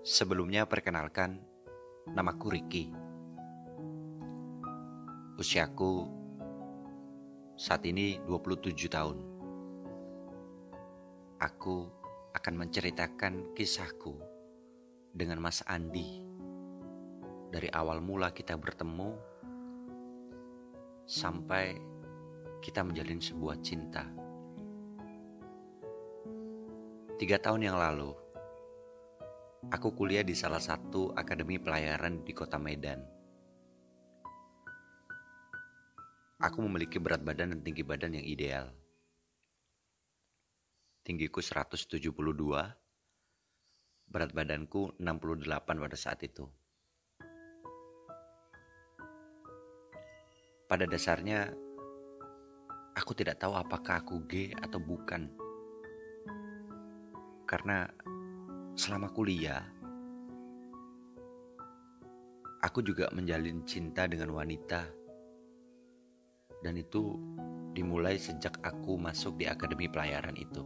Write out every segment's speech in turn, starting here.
Sebelumnya perkenalkan, namaku Ricky. Usiaku saat ini 27 tahun. Aku akan menceritakan kisahku dengan Mas Andi. Dari awal mula kita bertemu sampai kita menjalin sebuah cinta. Tiga tahun yang lalu, aku kuliah di salah satu akademi pelayaran di kota Medan. Aku memiliki berat badan dan tinggi badan yang ideal. Tinggiku 172, berat badanku 68 pada saat itu. Pada dasarnya, aku tidak tahu apakah aku gay atau bukan karena selama kuliah aku juga menjalin cinta dengan wanita dan itu dimulai sejak aku masuk di akademi pelayaran itu.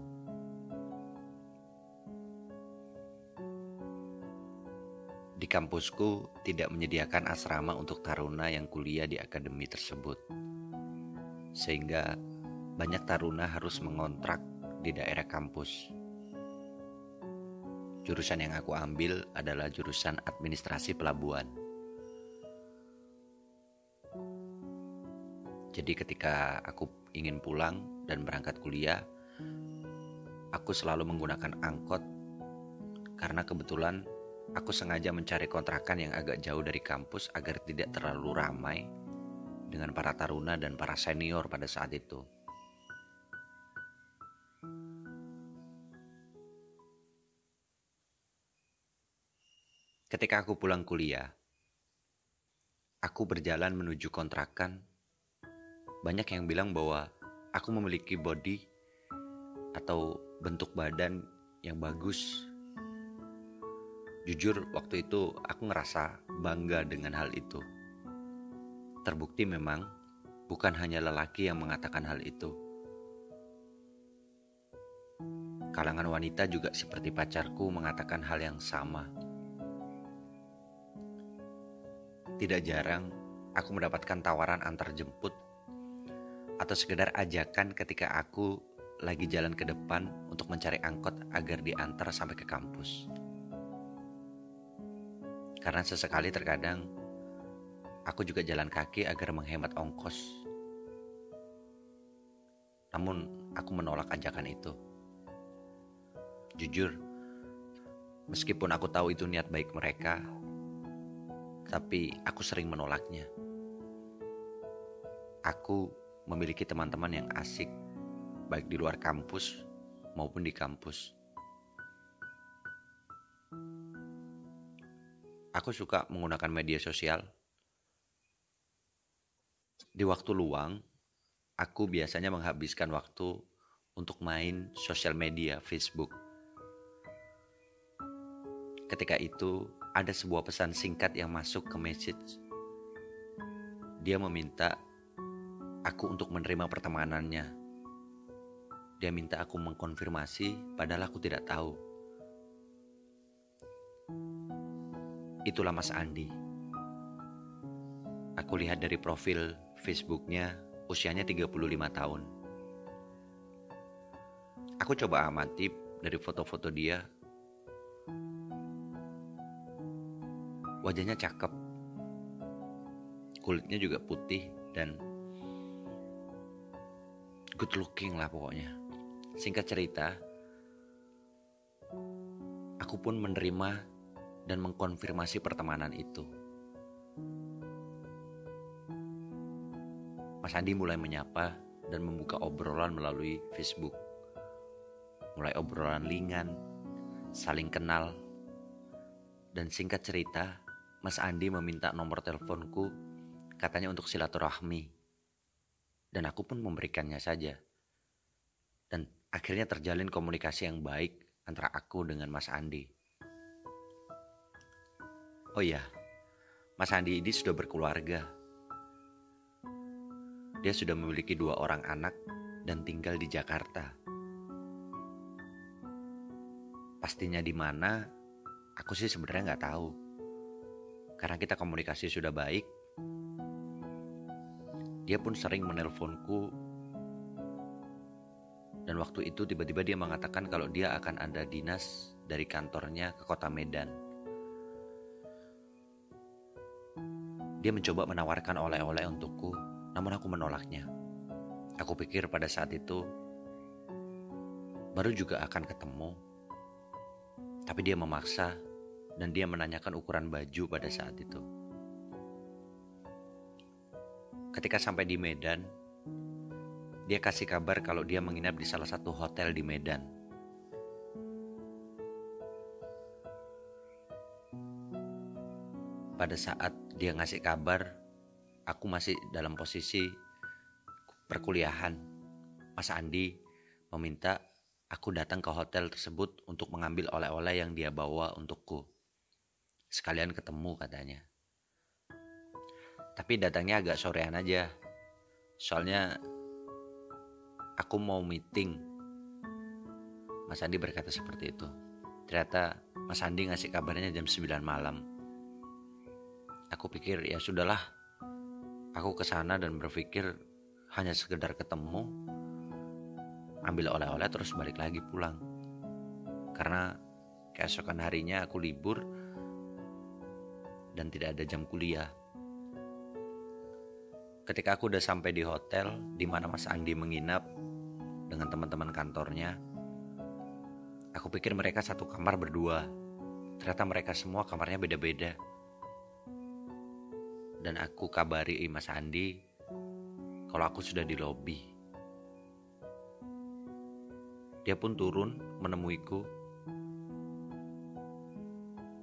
Di kampusku tidak menyediakan asrama untuk taruna yang kuliah di akademi tersebut. Sehingga banyak taruna harus mengontrak di daerah kampus. Jurusan yang aku ambil adalah jurusan administrasi pelabuhan. Jadi ketika aku ingin pulang dan berangkat kuliah, aku selalu menggunakan angkot karena kebetulan aku sengaja mencari kontrakan yang agak jauh dari kampus agar tidak terlalu ramai dengan para taruna dan para senior pada saat itu. Ketika aku pulang kuliah, aku berjalan menuju kontrakan. Banyak yang bilang bahwa aku memiliki body atau bentuk badan yang bagus. Jujur, waktu itu aku ngerasa bangga dengan hal itu. Terbukti memang bukan hanya lelaki yang mengatakan hal itu. Kalangan wanita juga seperti pacarku mengatakan hal yang sama. Tidak jarang aku mendapatkan tawaran antar jemput atau sekedar ajakan ketika aku lagi jalan ke depan untuk mencari angkot agar diantar sampai ke kampus. Karena sesekali terkadang aku juga jalan kaki agar menghemat ongkos. Namun aku menolak ajakan itu. Jujur, meskipun aku tahu itu niat baik mereka, tapi aku sering menolaknya. Aku memiliki teman-teman yang asik, baik di luar kampus maupun di kampus. Aku suka menggunakan media sosial. Di waktu luang, aku biasanya menghabiskan waktu untuk main sosial media Facebook. Ketika itu, ada sebuah pesan singkat yang masuk ke message. Dia meminta aku untuk menerima pertemanannya. Dia minta aku mengkonfirmasi, padahal aku tidak tahu. Itulah Mas Andi. Aku lihat dari profil Facebooknya, usianya 35 tahun. Aku coba amati dari foto-foto dia Wajahnya cakep, kulitnya juga putih dan good looking lah pokoknya. Singkat cerita, aku pun menerima dan mengkonfirmasi pertemanan itu. Mas Andi mulai menyapa dan membuka obrolan melalui Facebook. Mulai obrolan ringan, saling kenal, dan singkat cerita, Mas Andi meminta nomor teleponku, katanya untuk silaturahmi. Dan aku pun memberikannya saja. Dan akhirnya terjalin komunikasi yang baik antara aku dengan Mas Andi. Oh iya, Mas Andi ini sudah berkeluarga. Dia sudah memiliki dua orang anak dan tinggal di Jakarta. Pastinya di mana Aku sih sebenarnya nggak tahu. Karena kita komunikasi sudah baik. Dia pun sering menelponku dan waktu itu tiba-tiba dia mengatakan kalau dia akan ada dinas dari kantornya ke kota Medan. Dia mencoba menawarkan oleh-oleh untukku, namun aku menolaknya. Aku pikir pada saat itu baru juga akan ketemu. Tapi dia memaksa dan dia menanyakan ukuran baju pada saat itu. Ketika sampai di Medan, dia kasih kabar kalau dia menginap di salah satu hotel di Medan. Pada saat dia ngasih kabar, aku masih dalam posisi perkuliahan. Mas Andi meminta aku datang ke hotel tersebut untuk mengambil oleh-oleh yang dia bawa untukku. Sekalian ketemu katanya. Tapi datangnya agak sorean aja. Soalnya aku mau meeting. Mas Andi berkata seperti itu. Ternyata Mas Andi ngasih kabarnya jam 9 malam. Aku pikir ya sudahlah. Aku ke sana dan berpikir hanya sekedar ketemu, ambil oleh-oleh terus balik lagi pulang. Karena keesokan harinya aku libur dan tidak ada jam kuliah. Ketika aku udah sampai di hotel di mana Mas Andi menginap dengan teman-teman kantornya, aku pikir mereka satu kamar berdua. Ternyata mereka semua kamarnya beda-beda. Dan aku kabari Mas Andi kalau aku sudah di lobi. Dia pun turun menemuiku.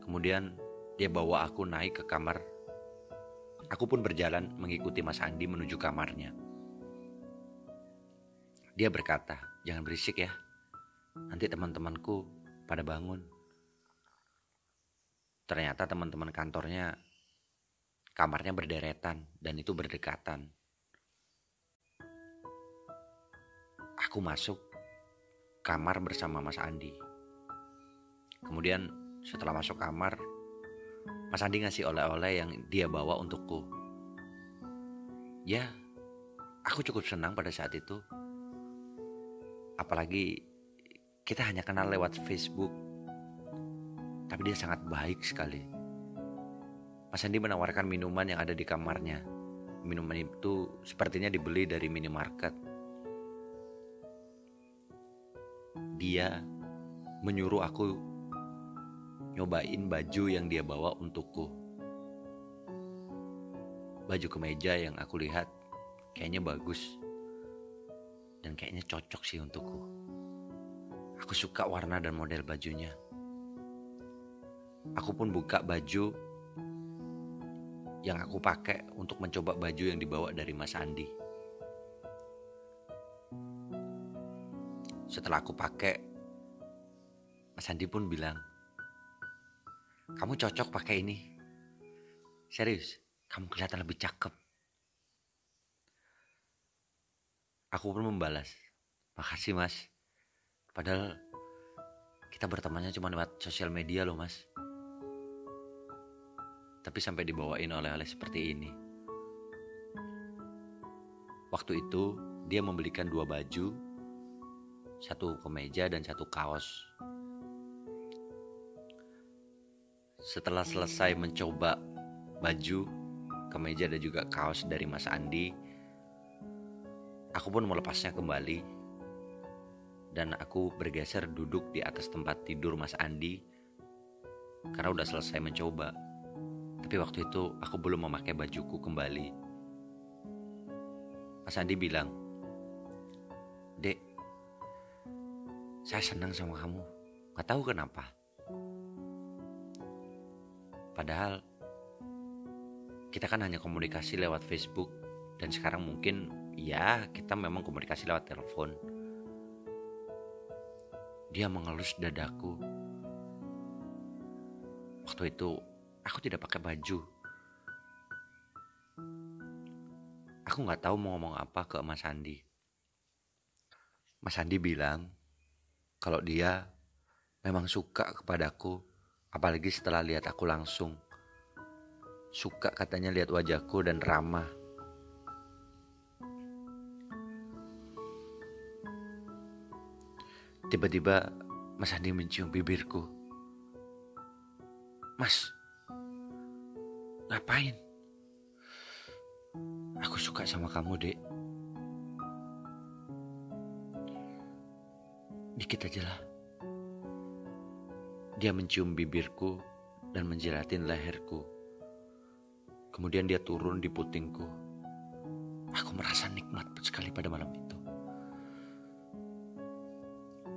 Kemudian dia bawa aku naik ke kamar Aku pun berjalan mengikuti Mas Andi menuju kamarnya. Dia berkata, jangan berisik ya. Nanti teman-temanku pada bangun. Ternyata teman-teman kantornya kamarnya berderetan dan itu berdekatan. Aku masuk kamar bersama Mas Andi. Kemudian setelah masuk kamar, Mas Andi ngasih oleh-oleh yang dia bawa untukku. Ya, aku cukup senang pada saat itu. Apalagi kita hanya kenal lewat Facebook. Tapi dia sangat baik sekali. Mas Andi menawarkan minuman yang ada di kamarnya. Minuman itu sepertinya dibeli dari minimarket. Dia menyuruh aku nyobain baju yang dia bawa untukku. Baju kemeja yang aku lihat kayaknya bagus dan kayaknya cocok sih untukku. Aku suka warna dan model bajunya. Aku pun buka baju yang aku pakai untuk mencoba baju yang dibawa dari Mas Andi. Setelah aku pakai, Mas Andi pun bilang, kamu cocok pakai ini. Serius, kamu kelihatan lebih cakep. Aku pun membalas, makasih mas. Padahal kita bertemannya cuma lewat sosial media loh mas. Tapi sampai dibawain oleh-oleh seperti ini. Waktu itu dia membelikan dua baju, satu kemeja dan satu kaos Setelah selesai mencoba baju, kemeja dan juga kaos dari Mas Andi, aku pun melepasnya kembali dan aku bergeser duduk di atas tempat tidur Mas Andi karena udah selesai mencoba. Tapi waktu itu aku belum memakai bajuku kembali. Mas Andi bilang, Dek, saya senang sama kamu. Gak tahu kenapa. Padahal kita kan hanya komunikasi lewat Facebook dan sekarang mungkin ya kita memang komunikasi lewat telepon. Dia mengelus dadaku. Waktu itu aku tidak pakai baju. Aku nggak tahu mau ngomong apa ke Mas Andi. Mas Andi bilang kalau dia memang suka kepadaku Apalagi setelah lihat aku langsung. Suka katanya lihat wajahku dan ramah. Tiba-tiba Mas Andi mencium bibirku. Mas, ngapain? Aku suka sama kamu, dek. Dikit aja lah. Dia mencium bibirku dan menjelatin leherku. Kemudian dia turun di putingku. Aku merasa nikmat sekali pada malam itu.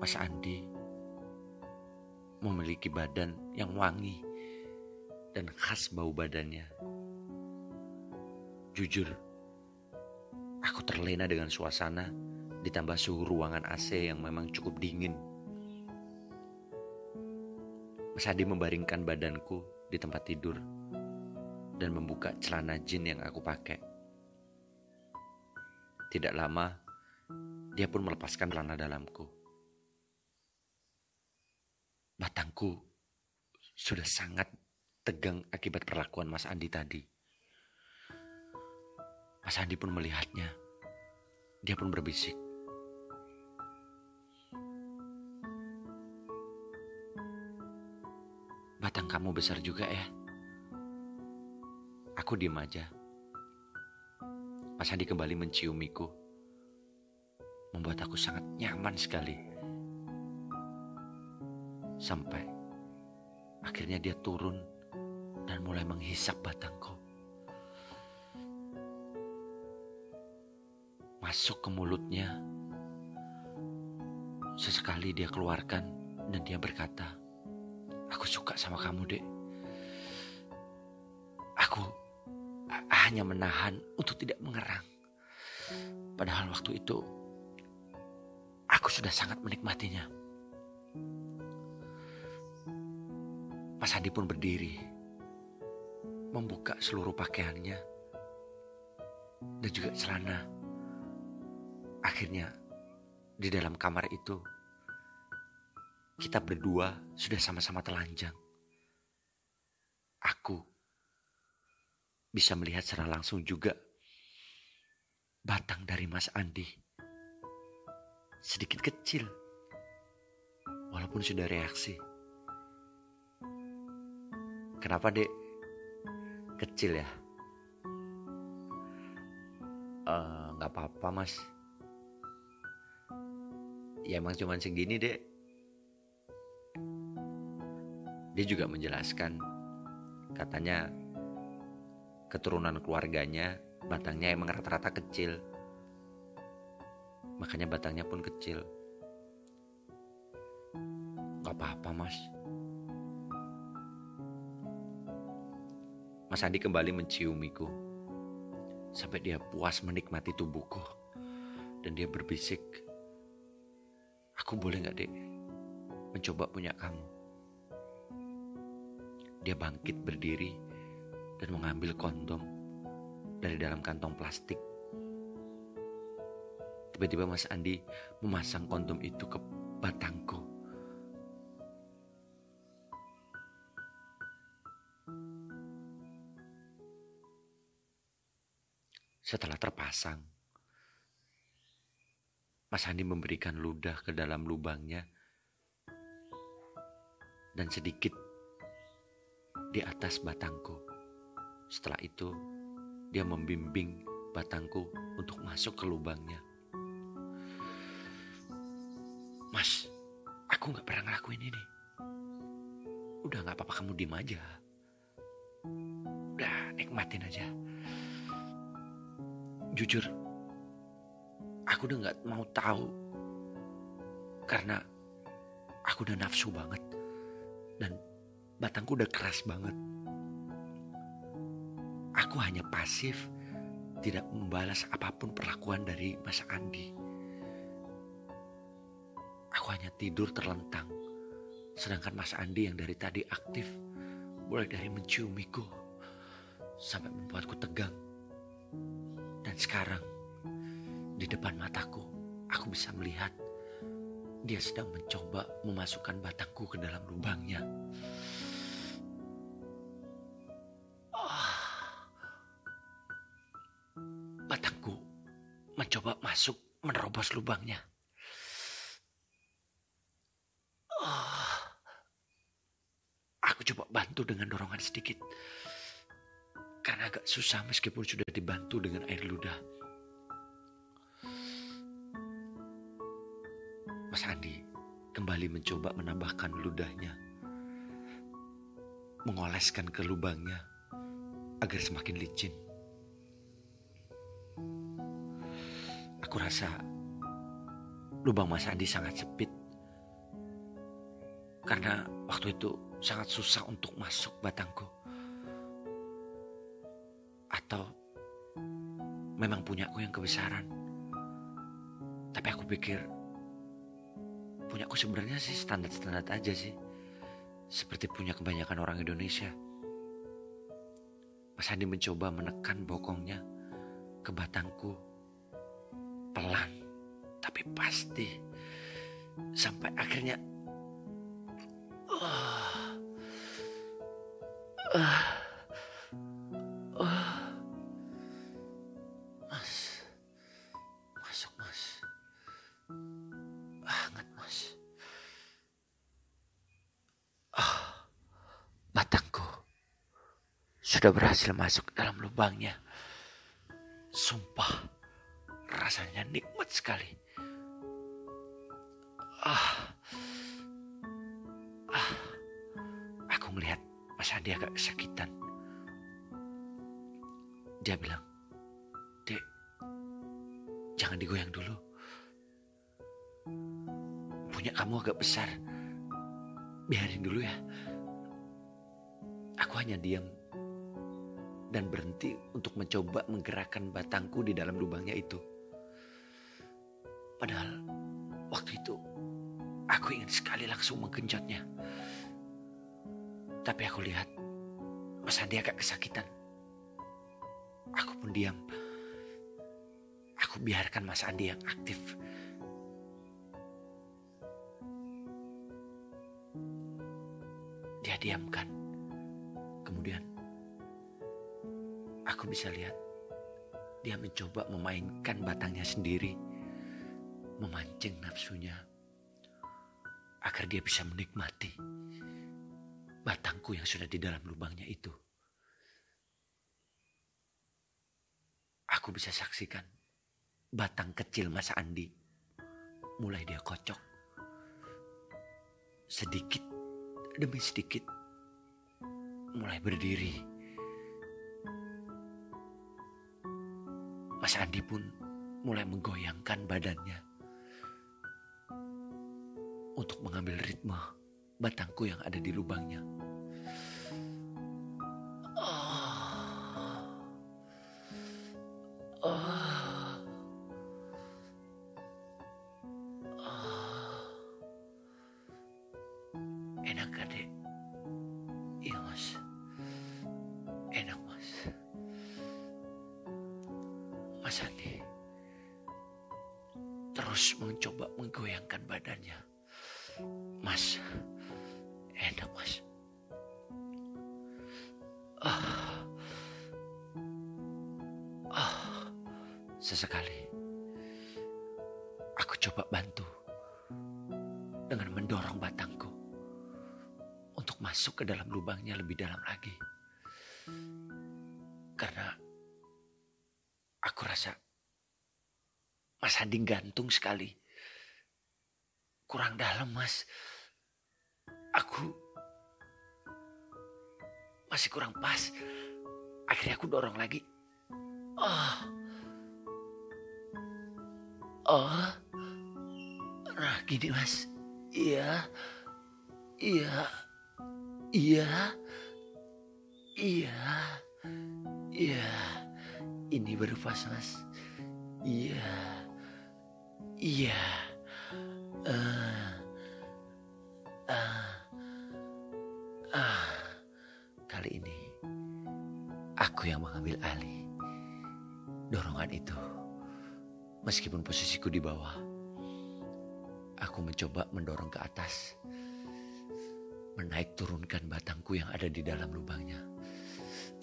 Mas Andi memiliki badan yang wangi dan khas bau badannya. Jujur, aku terlena dengan suasana ditambah suhu ruangan AC yang memang cukup dingin. Mas Andi membaringkan badanku di tempat tidur dan membuka celana jin yang aku pakai. Tidak lama, dia pun melepaskan celana dalamku batangku sudah sangat tegang akibat perlakuan Mas Andi tadi. Mas Andi pun melihatnya. Dia pun berbisik. Besar juga ya. Aku diem aja. Mas Andi kembali menciumiku. Membuat aku sangat nyaman sekali. Sampai akhirnya dia turun dan mulai menghisap batangku. Masuk ke mulutnya. Sesekali dia keluarkan dan dia berkata, Aku suka sama kamu dek. Aku hanya menahan untuk tidak mengerang. Padahal waktu itu aku sudah sangat menikmatinya. Mas Andi pun berdiri, membuka seluruh pakaiannya dan juga celana. Akhirnya di dalam kamar itu kita berdua sudah sama-sama telanjang. Aku bisa melihat secara langsung juga batang dari Mas Andi. Sedikit kecil, walaupun sudah reaksi. Kenapa dek? Kecil ya? Eh, nggak uh, apa-apa mas. Ya emang cuman segini dek. Dia juga menjelaskan, katanya keturunan keluarganya batangnya emang rata-rata kecil. Makanya batangnya pun kecil. Gak apa-apa mas. Mas Andi kembali menciumiku. Sampai dia puas menikmati tubuhku. Dan dia berbisik, Aku boleh gak dek mencoba punya kamu? Dia bangkit berdiri dan mengambil kondom dari dalam kantong plastik. Tiba-tiba Mas Andi memasang kondom itu ke batangku. Setelah terpasang, Mas Andi memberikan ludah ke dalam lubangnya dan sedikit di atas batangku. Setelah itu, dia membimbing batangku untuk masuk ke lubangnya. Mas, aku gak pernah ngelakuin ini. Udah gak apa-apa kamu diem aja. Udah nikmatin aja jujur aku udah nggak mau tahu karena aku udah nafsu banget dan batangku udah keras banget. Aku hanya pasif tidak membalas apa pun perlakuan dari Mas Andi. Aku hanya tidur terlentang sedangkan Mas Andi yang dari tadi aktif mulai dari menciumiku sampai membuatku tegang. Dan sekarang, di depan mataku, aku bisa melihat dia sedang mencoba memasukkan batangku ke dalam lubangnya. Masuk menerobos lubangnya. Oh, aku coba bantu dengan dorongan sedikit. Karena agak susah meskipun sudah dibantu dengan air ludah. Mas Andi kembali mencoba menambahkan ludahnya. Mengoleskan ke lubangnya agar semakin licin. Aku rasa lubang Mas Andi sangat sempit. Karena waktu itu sangat susah untuk masuk batangku. Atau memang punyaku yang kebesaran. Tapi aku pikir punyaku sebenarnya sih standar-standar aja sih. Seperti punya kebanyakan orang Indonesia. Mas Andi mencoba menekan bokongnya ke batangku. Pelan, tapi pasti. Sampai akhirnya... Uh, uh, uh. Mas, masuk mas. Hangat mas. Ah, batangku sudah berhasil masuk dalam lubangnya. Sumpah, rasanya nikmat sekali. Ah, ah, aku melihat Mas Andi agak kesakitan. Dia bilang, Dek, jangan digoyang dulu. Punya kamu agak besar. Biarin dulu ya. Aku hanya diam dan berhenti untuk mencoba menggerakkan batangku di dalam lubangnya itu. Padahal waktu itu aku ingin sekali langsung menggenjotnya. Tapi aku lihat Mas Andi agak kesakitan. Aku pun diam. Aku biarkan Mas Andi yang aktif. Dia diamkan. Kemudian aku bisa lihat dia mencoba memainkan batangnya sendiri. Memancing nafsunya. Agar dia bisa menikmati batangku yang sudah di dalam lubangnya itu. Aku bisa saksikan batang kecil Mas Andi mulai dia kocok. Sedikit demi sedikit mulai berdiri. Mas Andi pun mulai menggoyangkan badannya untuk mengambil ritme batangku yang ada di lubangnya. Enak dek? Iya mas. Enak mas. Mas Andi terus mencoba menggoyangkan badannya. Mas, enak mas. Ah, ah, sesekali aku coba bantu dengan mendorong batangku untuk masuk ke dalam lubangnya lebih dalam lagi. Karena aku rasa Mas Andi gantung sekali. Kurang dalam, Mas. Akhirnya aku dorong lagi. Oh. Oh. Nah, gini, Mas. Iya. Iya. Iya. Iya. Iya. Ini baru pas, Mas. Iya. Iya. Uh, uh, uh. Kali ini aku yang mengambil alih dorongan itu. Meskipun posisiku di bawah, aku mencoba mendorong ke atas, menaik turunkan batangku yang ada di dalam lubangnya.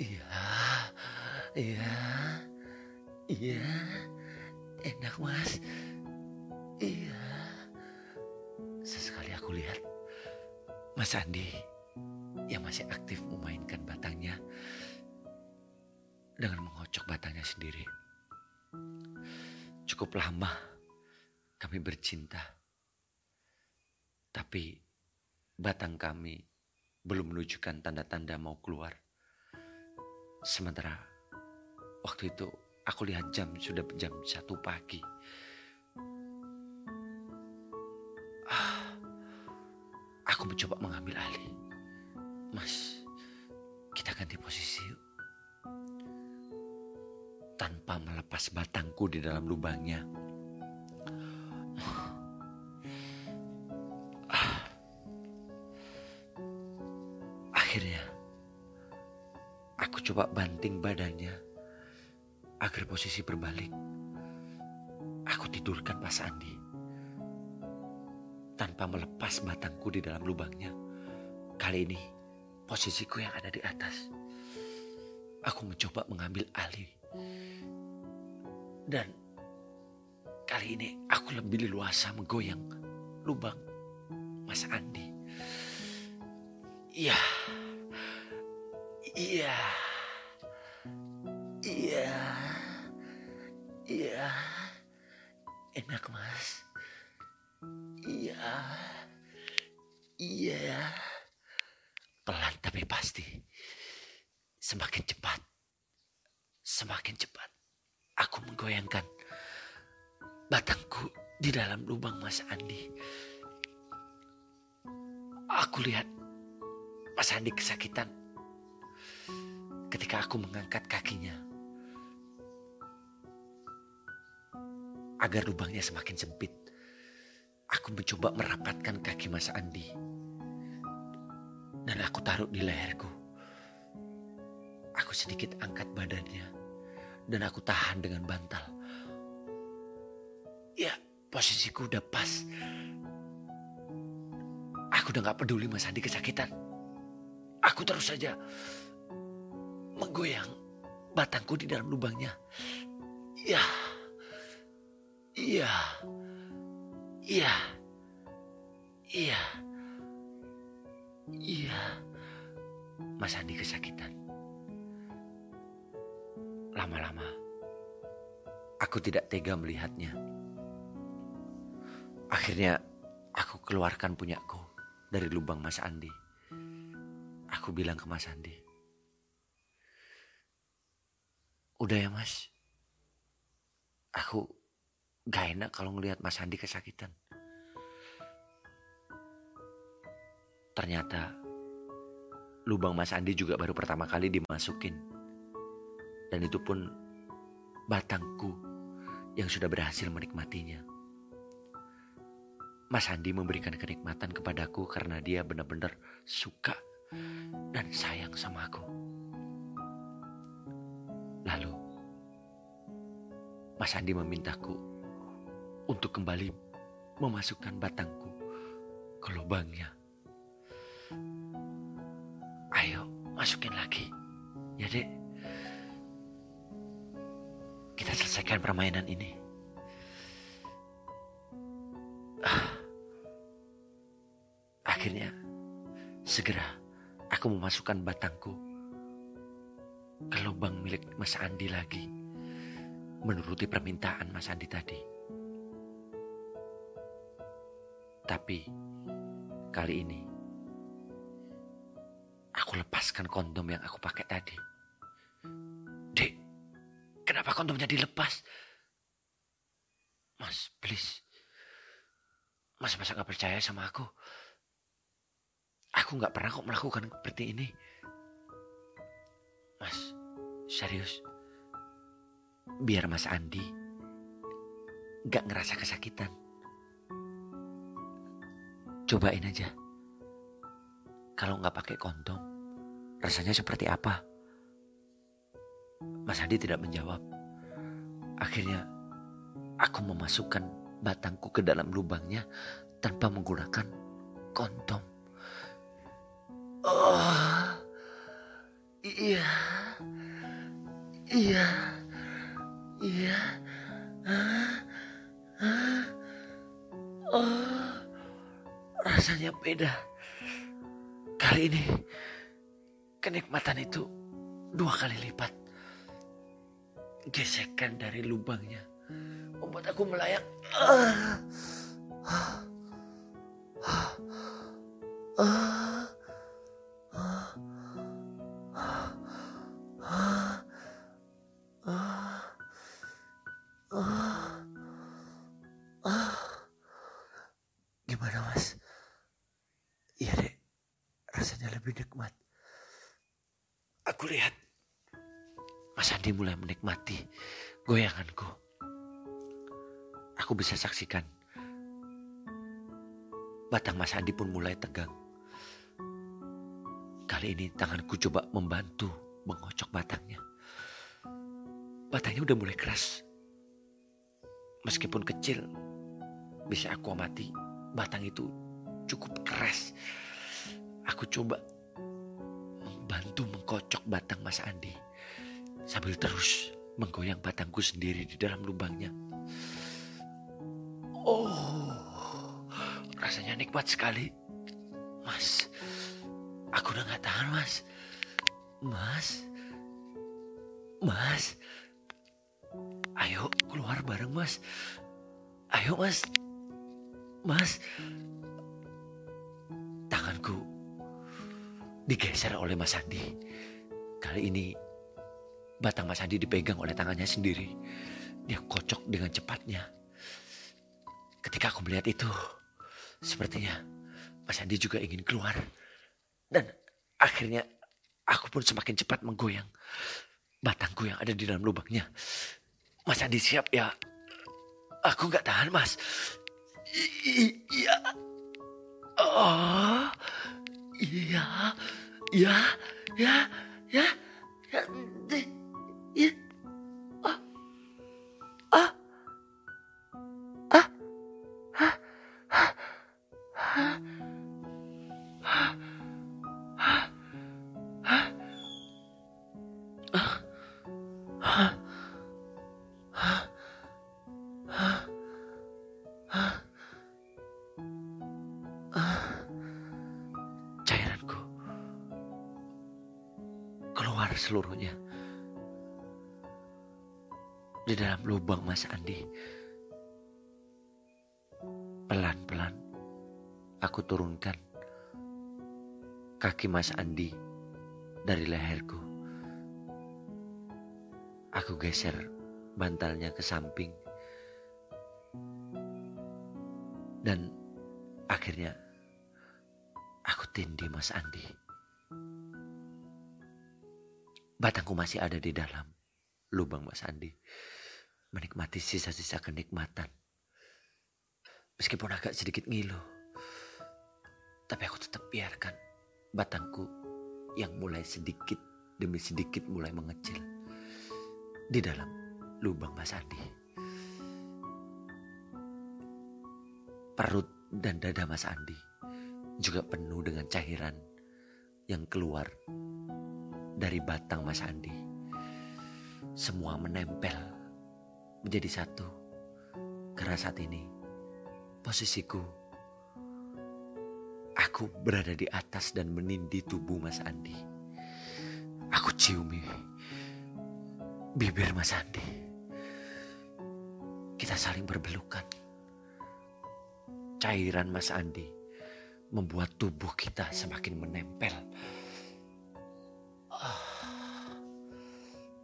Iya, iya, iya, enak mas. Iya. Sesekali aku lihat Mas Andi yang masih aktif memainkan batangnya dengan mengocok batangnya sendiri. Cukup lama kami bercinta. Tapi batang kami belum menunjukkan tanda-tanda mau keluar. Sementara waktu itu aku lihat jam sudah jam satu pagi. Ah, aku mencoba mengambil alih. Mas, kita ganti posisi yuk. Tanpa melepas batangku di dalam lubangnya. Akhirnya, aku coba banting badannya agar posisi berbalik. Aku tidurkan Mas Andi tanpa melepas batangku di dalam lubangnya. Kali ini posisiku yang ada di atas. Aku mencoba mengambil alih. Dan kali ini aku lebih leluasa menggoyang lubang Mas Andi. Iya. Iya. Iya. Iya. Enak, Mas. Iya. Iya. Pelan tapi pasti. Semakin cepat. Semakin cepat. Menggoyangkan batangku di dalam lubang Mas Andi. Aku lihat Mas Andi kesakitan ketika aku mengangkat kakinya. Agar lubangnya semakin sempit. Aku mencoba merapatkan kaki Mas Andi dan aku taruh di leherku. Aku sedikit angkat badannya dan aku tahan dengan bantal. Ya, posisiku udah pas. Aku udah gak peduli Mas Andi kesakitan. Aku terus saja menggoyang batangku di dalam lubangnya. Ya, iya, iya, iya. Iya, Mas Andi kesakitan. Lama-lama, aku tidak tega melihatnya. Akhirnya, aku keluarkan punyaku dari lubang Mas Andi. Aku bilang ke Mas Andi, Udah ya mas, aku gak enak kalau ngelihat Mas Andi kesakitan. Ternyata lubang Mas Andi juga baru pertama kali dimasukin. Dan itu pun batangku yang sudah berhasil menikmatinya. Mas Andi memberikan kenikmatan kepadaku karena dia benar-benar suka dan sayang sama aku. Lalu, Mas Andi memintaku untuk kembali memasukkan batangku ke lubangnya. Ayo masukin lagi. Ya dek. Kita selesaikan permainan ini. Ah. Akhirnya segera aku memasukkan batangku ke lubang milik Mas Andi lagi. Menuruti permintaan Mas Andi tadi. Tapi kali ini aku lepaskan kondom yang aku pakai tadi. Kenapa kondomnya dilepas? Mas, please. Mas masa gak percaya sama aku? Aku gak pernah kok melakukan seperti ini. Mas, serius. Biar Mas Andi gak ngerasa kesakitan. Cobain aja. Kalau nggak pakai kondom, rasanya seperti apa? Mas Andi tidak menjawab. Akhirnya, aku memasukkan batangku ke dalam lubangnya tanpa menggunakan kondom. Oh, iya, iya, iya, Oh, rasanya beda. Kali ini kenikmatan itu dua kali lipat. Gesekan dari lubangnya membuat aku melayang. Ah. Gimana Andi mulai menikmati goyanganku. Aku bisa saksikan batang Mas Andi pun mulai tegang. Kali ini tanganku coba membantu mengocok batangnya. Batangnya udah mulai keras. Meskipun kecil, bisa aku amati batang itu cukup keras. Aku coba membantu mengkocok batang Mas Andi sambil terus menggoyang batangku sendiri di dalam lubangnya. Oh, rasanya nikmat sekali. Mas, aku udah gak tahan mas. Mas, mas, ayo keluar bareng mas. Ayo mas, Mas, tanganku digeser oleh Mas Andi. Kali ini batang Mas Andi dipegang oleh tangannya sendiri. Dia kocok dengan cepatnya. Ketika aku melihat itu, sepertinya Mas Andi juga ingin keluar. Dan akhirnya aku pun semakin cepat menggoyang batangku yang ada di dalam lubangnya. Mas Andi siap ya? Aku nggak tahan mas. Iya. Oh. Iya. Ya. Ya. Ya. Ya. Ya. Mas Andi. Pelan-pelan aku turunkan kaki Mas Andi dari leherku. Aku geser bantalnya ke samping. Dan akhirnya aku tindih Mas Andi. Batangku masih ada di dalam lubang Mas Andi. Menikmati sisa-sisa kenikmatan. Meskipun agak sedikit ngilu. Tapi aku tetap biarkan batangku yang mulai sedikit demi sedikit mulai mengecil. Di dalam lubang Mas Andi. Perut dan dada Mas Andi juga penuh dengan cairan yang keluar dari batang Mas Andi. Semua menempel menjadi satu. Karena saat ini posisiku aku berada di atas dan menindi tubuh Mas Andi. Aku ciumi bibir Mas Andi. Kita saling berbelukan. Cairan Mas Andi membuat tubuh kita semakin menempel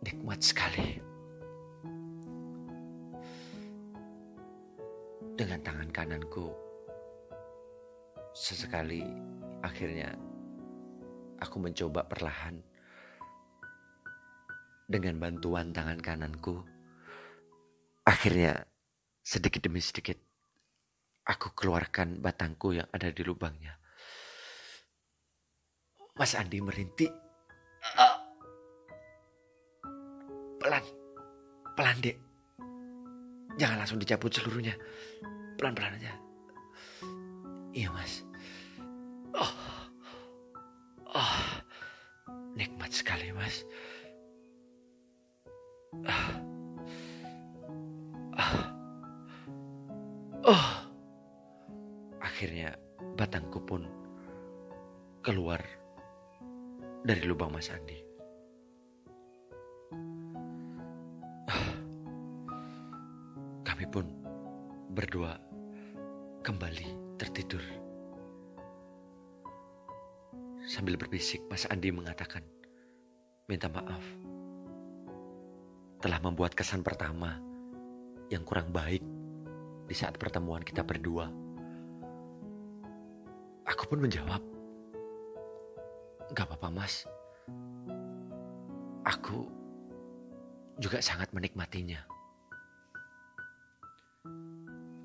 Nikmat sekali. Sesekali akhirnya aku mencoba perlahan dengan bantuan tangan kananku. Akhirnya sedikit demi sedikit aku keluarkan batangku yang ada di lubangnya. Mas Andi merintih. Ah. Pelan. Pelan, Dek. Jangan langsung dicabut seluruhnya. Pelan-pelan aja. Iya, Mas. Oh, oh, nikmat sekali mas. Oh, oh, akhirnya batangku pun keluar dari lubang Mas Andi. Kami pun berdua kembali tertidur. Sambil berbisik, Mas Andi mengatakan, minta maaf. Telah membuat kesan pertama yang kurang baik di saat pertemuan kita berdua. Aku pun menjawab, Gak apa-apa mas, aku juga sangat menikmatinya.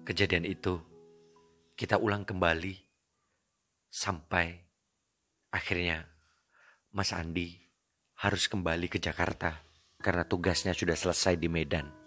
Kejadian itu kita ulang kembali sampai akhirnya Mas Andi harus kembali ke Jakarta karena tugasnya sudah selesai di Medan.